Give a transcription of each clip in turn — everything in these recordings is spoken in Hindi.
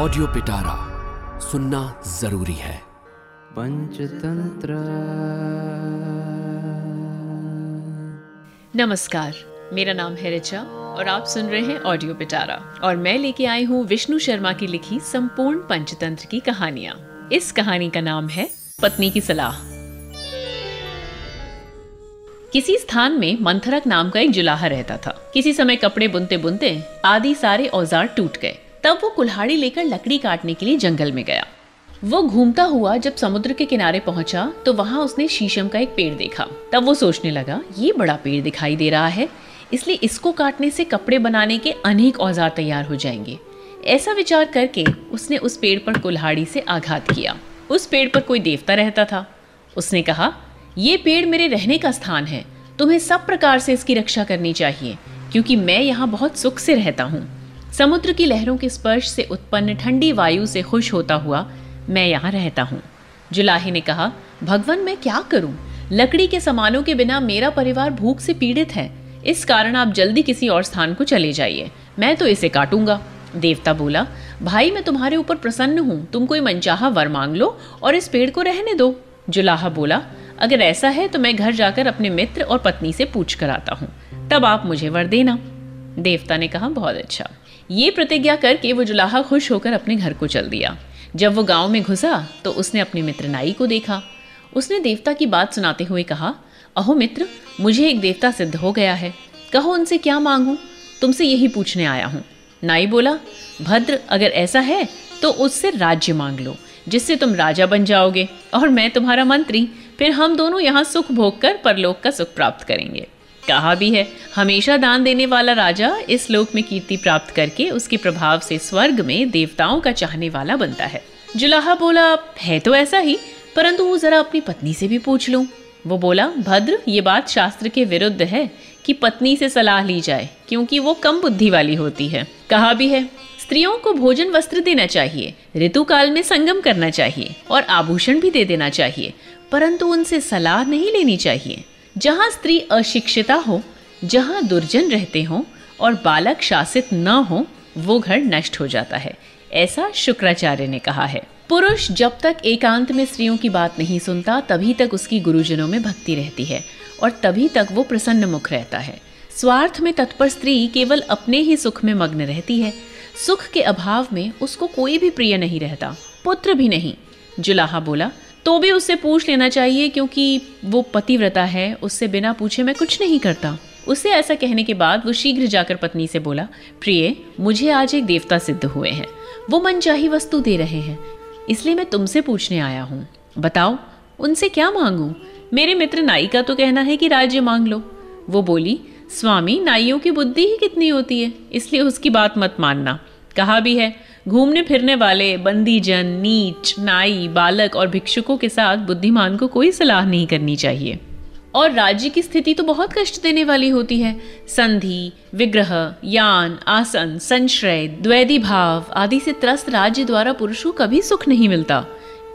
ऑडियो पिटारा सुनना ज़रूरी है। पंचतंत्र। नमस्कार मेरा नाम है रिचा और आप सुन रहे हैं ऑडियो पिटारा और मैं लेके आई हूँ विष्णु शर्मा की लिखी संपूर्ण पंचतंत्र की कहानियाँ। इस कहानी का नाम है पत्नी की सलाह। किसी स्थान में मंथरक नाम का एक जुलाहा रहता था। किसी समय कपड़े बुनते बुनते आदि सारे औज़ार टूट गए। तब वो कुल्हाड़ी लेकर लकड़ी काटने के लिए जंगल में गया। वो घूमता हुआ जब समुद्र के किनारे पहुँचा तो वहाँ उसने शीशम का एक पेड़ देखा। तब वो सोचने लगा, ये बड़ा पेड़ दिखाई दे रहा है। इसलिए इसको काटने से कपड़े बनाने के अनेक औज़ार तैयार हो जाएँगे। ऐसा विचार करके उसने उस पेड़ पर कुल्हाड़ी से आघात किया। उस पेड़ पर कोई देवता रहता था। उसने कहा, ये पेड़ मेरे रहने का स्थान है। तुम्हें सब प्रकार से इसकी रक्षा करनी चाहिए, क्योंकि मैं यहाँ बहुत सुख से रहता हूँ। समुद्र की लहरों के स्पर्श से उत्पन्न ठंडी वायु से खुश होता हुआ मैं यहाँ रहता हूँ। जुलाही ने कहा, भगवान, मैं क्या करूँ? लकड़ी के सामानों के बिना मेरा परिवार भूख से पीड़ित है। इस कारण आप जल्दी किसी और स्थान को चले जाइए। मैं तो इसे काटूँगा। देवता बोला, भाई, मैं तुम्हारे ऊपर प्रसन्न हूँ। तुम कोई मनचाहा वर मांग लो और इस पेड़ को रहने दो। जुलाहा बोला, अगर ऐसा है तो मैं घर जाकर अपने मित्र और पत्नी से पूछ कर आता हूँ। तब आप मुझे वर देना। देवता ने कहा, बहुत अच्छा। ये प्रतिज्ञा करके वो जुलाहा खुश होकर अपने घर को चल दिया। जब वो गाँव में घुसा तो उसने अपनी मित्र नाई को देखा। उसने देवता की बात सुनाते हुए कहा, अहो मित्र, मुझे एक देवता सिद्ध हो गया है। कहो उनसे क्या मांगू? तुमसे यही पूछने आया हूँ। नाई बोला, भद्र, अगर ऐसा है तो उससे राज्य मांग लो, जिससे तुम राजा बन जाओगे। और मैं तुम्हारा मंत्री, फिर हम दोनों यहाँ सुख भोग कर परलोक का सुख प्राप्त करेंगे। कहा भी है। हमेशा दान देने वाला राजा इस लोक में कीर्ति प्राप्त करके उसके प्रभाव से स्वर्ग में देवताओं का चाहने वाला बनता है। जुलाहा बोला, है तो ऐसा ही, परंतु वो जरा अपनी पत्नी से भी पूछ लूँ। वो बोला, भद्र, ये बात शास्त्र के विरुद्ध है कि पत्नी से सलाह ली जाए, क्योंकि वो कम बुद्धि वाली होती है। कहा भी है, स्त्रियों को भोजन वस्त्र देना चाहिए ऋतु काल में संगम करना चाहिए और आभूषण भी दे देना चाहिए, परंतु उनसे सलाह नहीं लेनी चाहिए। जहाँ स्त्री अशिक्षिता हो, जहाँ दुर्जन रहते हों और बालक शासित न हो, वो घर नष्ट हो जाता है, ऐसा शुक्राचार्य ने कहा है। पुरुष जब तक एकांत में स्त्रियों की बात नहीं सुनता, तभी तक उसकी गुरुजनों में भक्ति रहती है और तभी तक वो प्रसन्न मुख रहता है। स्वार्थ में तत्पर स्त्री केवल अपने ही सुख में मग्न रहती है। सुख के अभाव में उसको कोई भी प्रिय नहीं रहता, पुत्र भी नहीं। जुलाहा बोला तो भी उससे पूछ लेना चाहिए क्योंकि वो पतिव्रता है, उससे बिना पूछे मैं कुछ नहीं करता। उससे ऐसा कहने के बाद वो शीघ्र जाकर पत्नी से बोला, प्रिय, मुझे आज एक देवता सिद्ध हुए हैं। वो मनचाही वस्तु दे रहे हैं, इसलिए मैं तुमसे पूछने आया हूँ। बताओ, उनसे क्या मांगू? मेरे मित्र नाई का तो कहना है कि राज्य मांग लो। वो बोली, स्वामी, नाइयों की बुद्धि ही कितनी होती है, इसलिए उसकी बात मत मानना। कहा भी है घूमने फिरने वाले बंदी जन नीच, नाई, बालक और भिक्षुकों के साथ बुद्धिमान को कोई सलाह नहीं करनी चाहिए। और राज्य की स्थिति तो बहुत कष्ट देने वाली होती है। संधि, विग्रह, यान, आसन, संश्रय द्वैदी भाव आदि से त्रस्त राज्य द्वारा पुरुषों कभी सुख नहीं मिलता।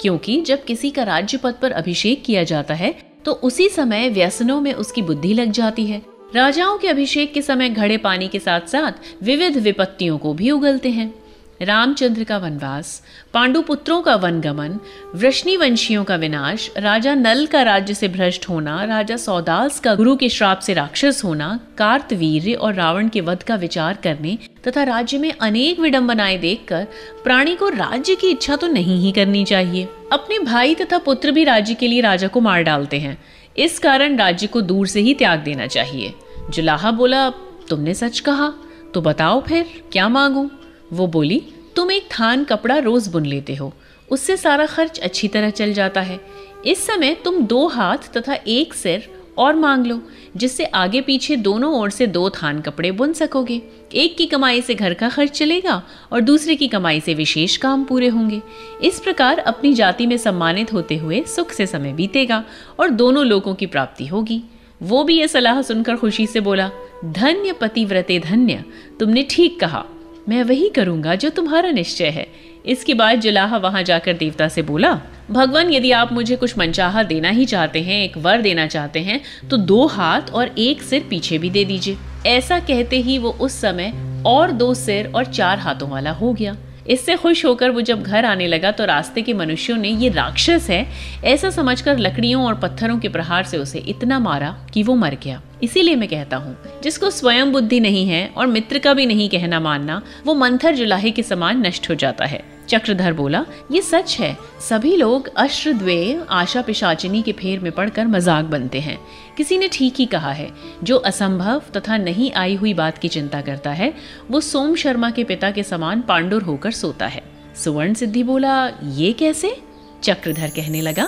क्योंकि जब किसी का राज्य पद पर अभिषेक किया जाता है तो उसी समय व्यसनों में उसकी बुद्धि लग जाती है। राजाओं के अभिषेक के समय घड़े पानी के साथ साथ विविध विपत्तियों को भी उगलते हैं। रामचंद्र का वनवास, पांडुपुत्रों का वनगमन वृष्णि वंशियों का विनाश, राजा नल का राज्य से भ्रष्ट होना, राजा सौदास का गुरु के श्राप से राक्षस होना, कार्तवीर्य और रावण के वध का विचार करने तथा राज्य में अनेक विडंबनाएँ देखकर प्राणी को राज्य की इच्छा तो नहीं ही करनी चाहिए। अपने भाई तथा पुत्र भी राज्य के लिए राजा को मार डालते हैं। इस कारण राज्य को दूर से ही त्याग देना चाहिए। जुलाहा बोला तुमने सच कहा तो बताओ फिर, क्या मांगू? वो बोली, तुम एक थान कपड़ा रोज बुन लेते हो। उससे सारा खर्च अच्छी तरह चल जाता है। इस समय तुम दो हाथ तथा एक सिर और मांग लो, जिससे आगे पीछे दोनों ओर से दो थान कपड़े बुन सकोगे। एक की कमाई से घर का खर्च चलेगा और दूसरे की कमाई से विशेष काम पूरे होंगे। इस प्रकार अपनी जाति में सम्मानित होते हुए सुख से समय बीतेगा और दोनों लोगों की प्राप्ति होगी। वो भी ये सलाह सुनकर खुशी से बोला, धन्य पतिव्रते धन्य। तुमने ठीक कहा। मैं वही करूँगा जो तुम्हारा निश्चय है। इसके बाद जुलाहा वहाँ जाकर देवता से बोला, भगवान, यदि आप मुझे कुछ मनचाहा देना ही चाहते हैं, एक वर देना चाहते हैं तो दो हाथ और एक सिर पीछे भी दे दीजिए। ऐसा कहते ही वो उस समय और दो सिर और चार हाथों वाला हो गया। इससे खुश होकर वो जब घर आने लगा तो रास्ते के मनुष्यों ने, ये राक्षस है। ऐसा समझकर लकड़ियों और पत्थरों के प्रहार से उसे इतना मारा कि वो मर गया। इसीलिए मैं कहता हूँ, जिसको स्वयं बुद्धि नहीं है और मित्र का भी नहीं कहना मानना, वो मंथर जुलाहे के समान नष्ट हो जाता है। चक्रधर बोला, ये सच है, सभी लोग अश्रद्वे आशा, पिशाचिनी के फेर में पड़कर मज़ाक बनते हैं। किसी ने ठीक ही कहा है, जो असंभव तथा नहीं आई हुई बात की चिंता करता है, वो सोम शर्मा के पिता के समान पांडुर होकर सोता है। सुवर्ण सिद्धि बोला, ये कैसे? चक्रधर कहने लगा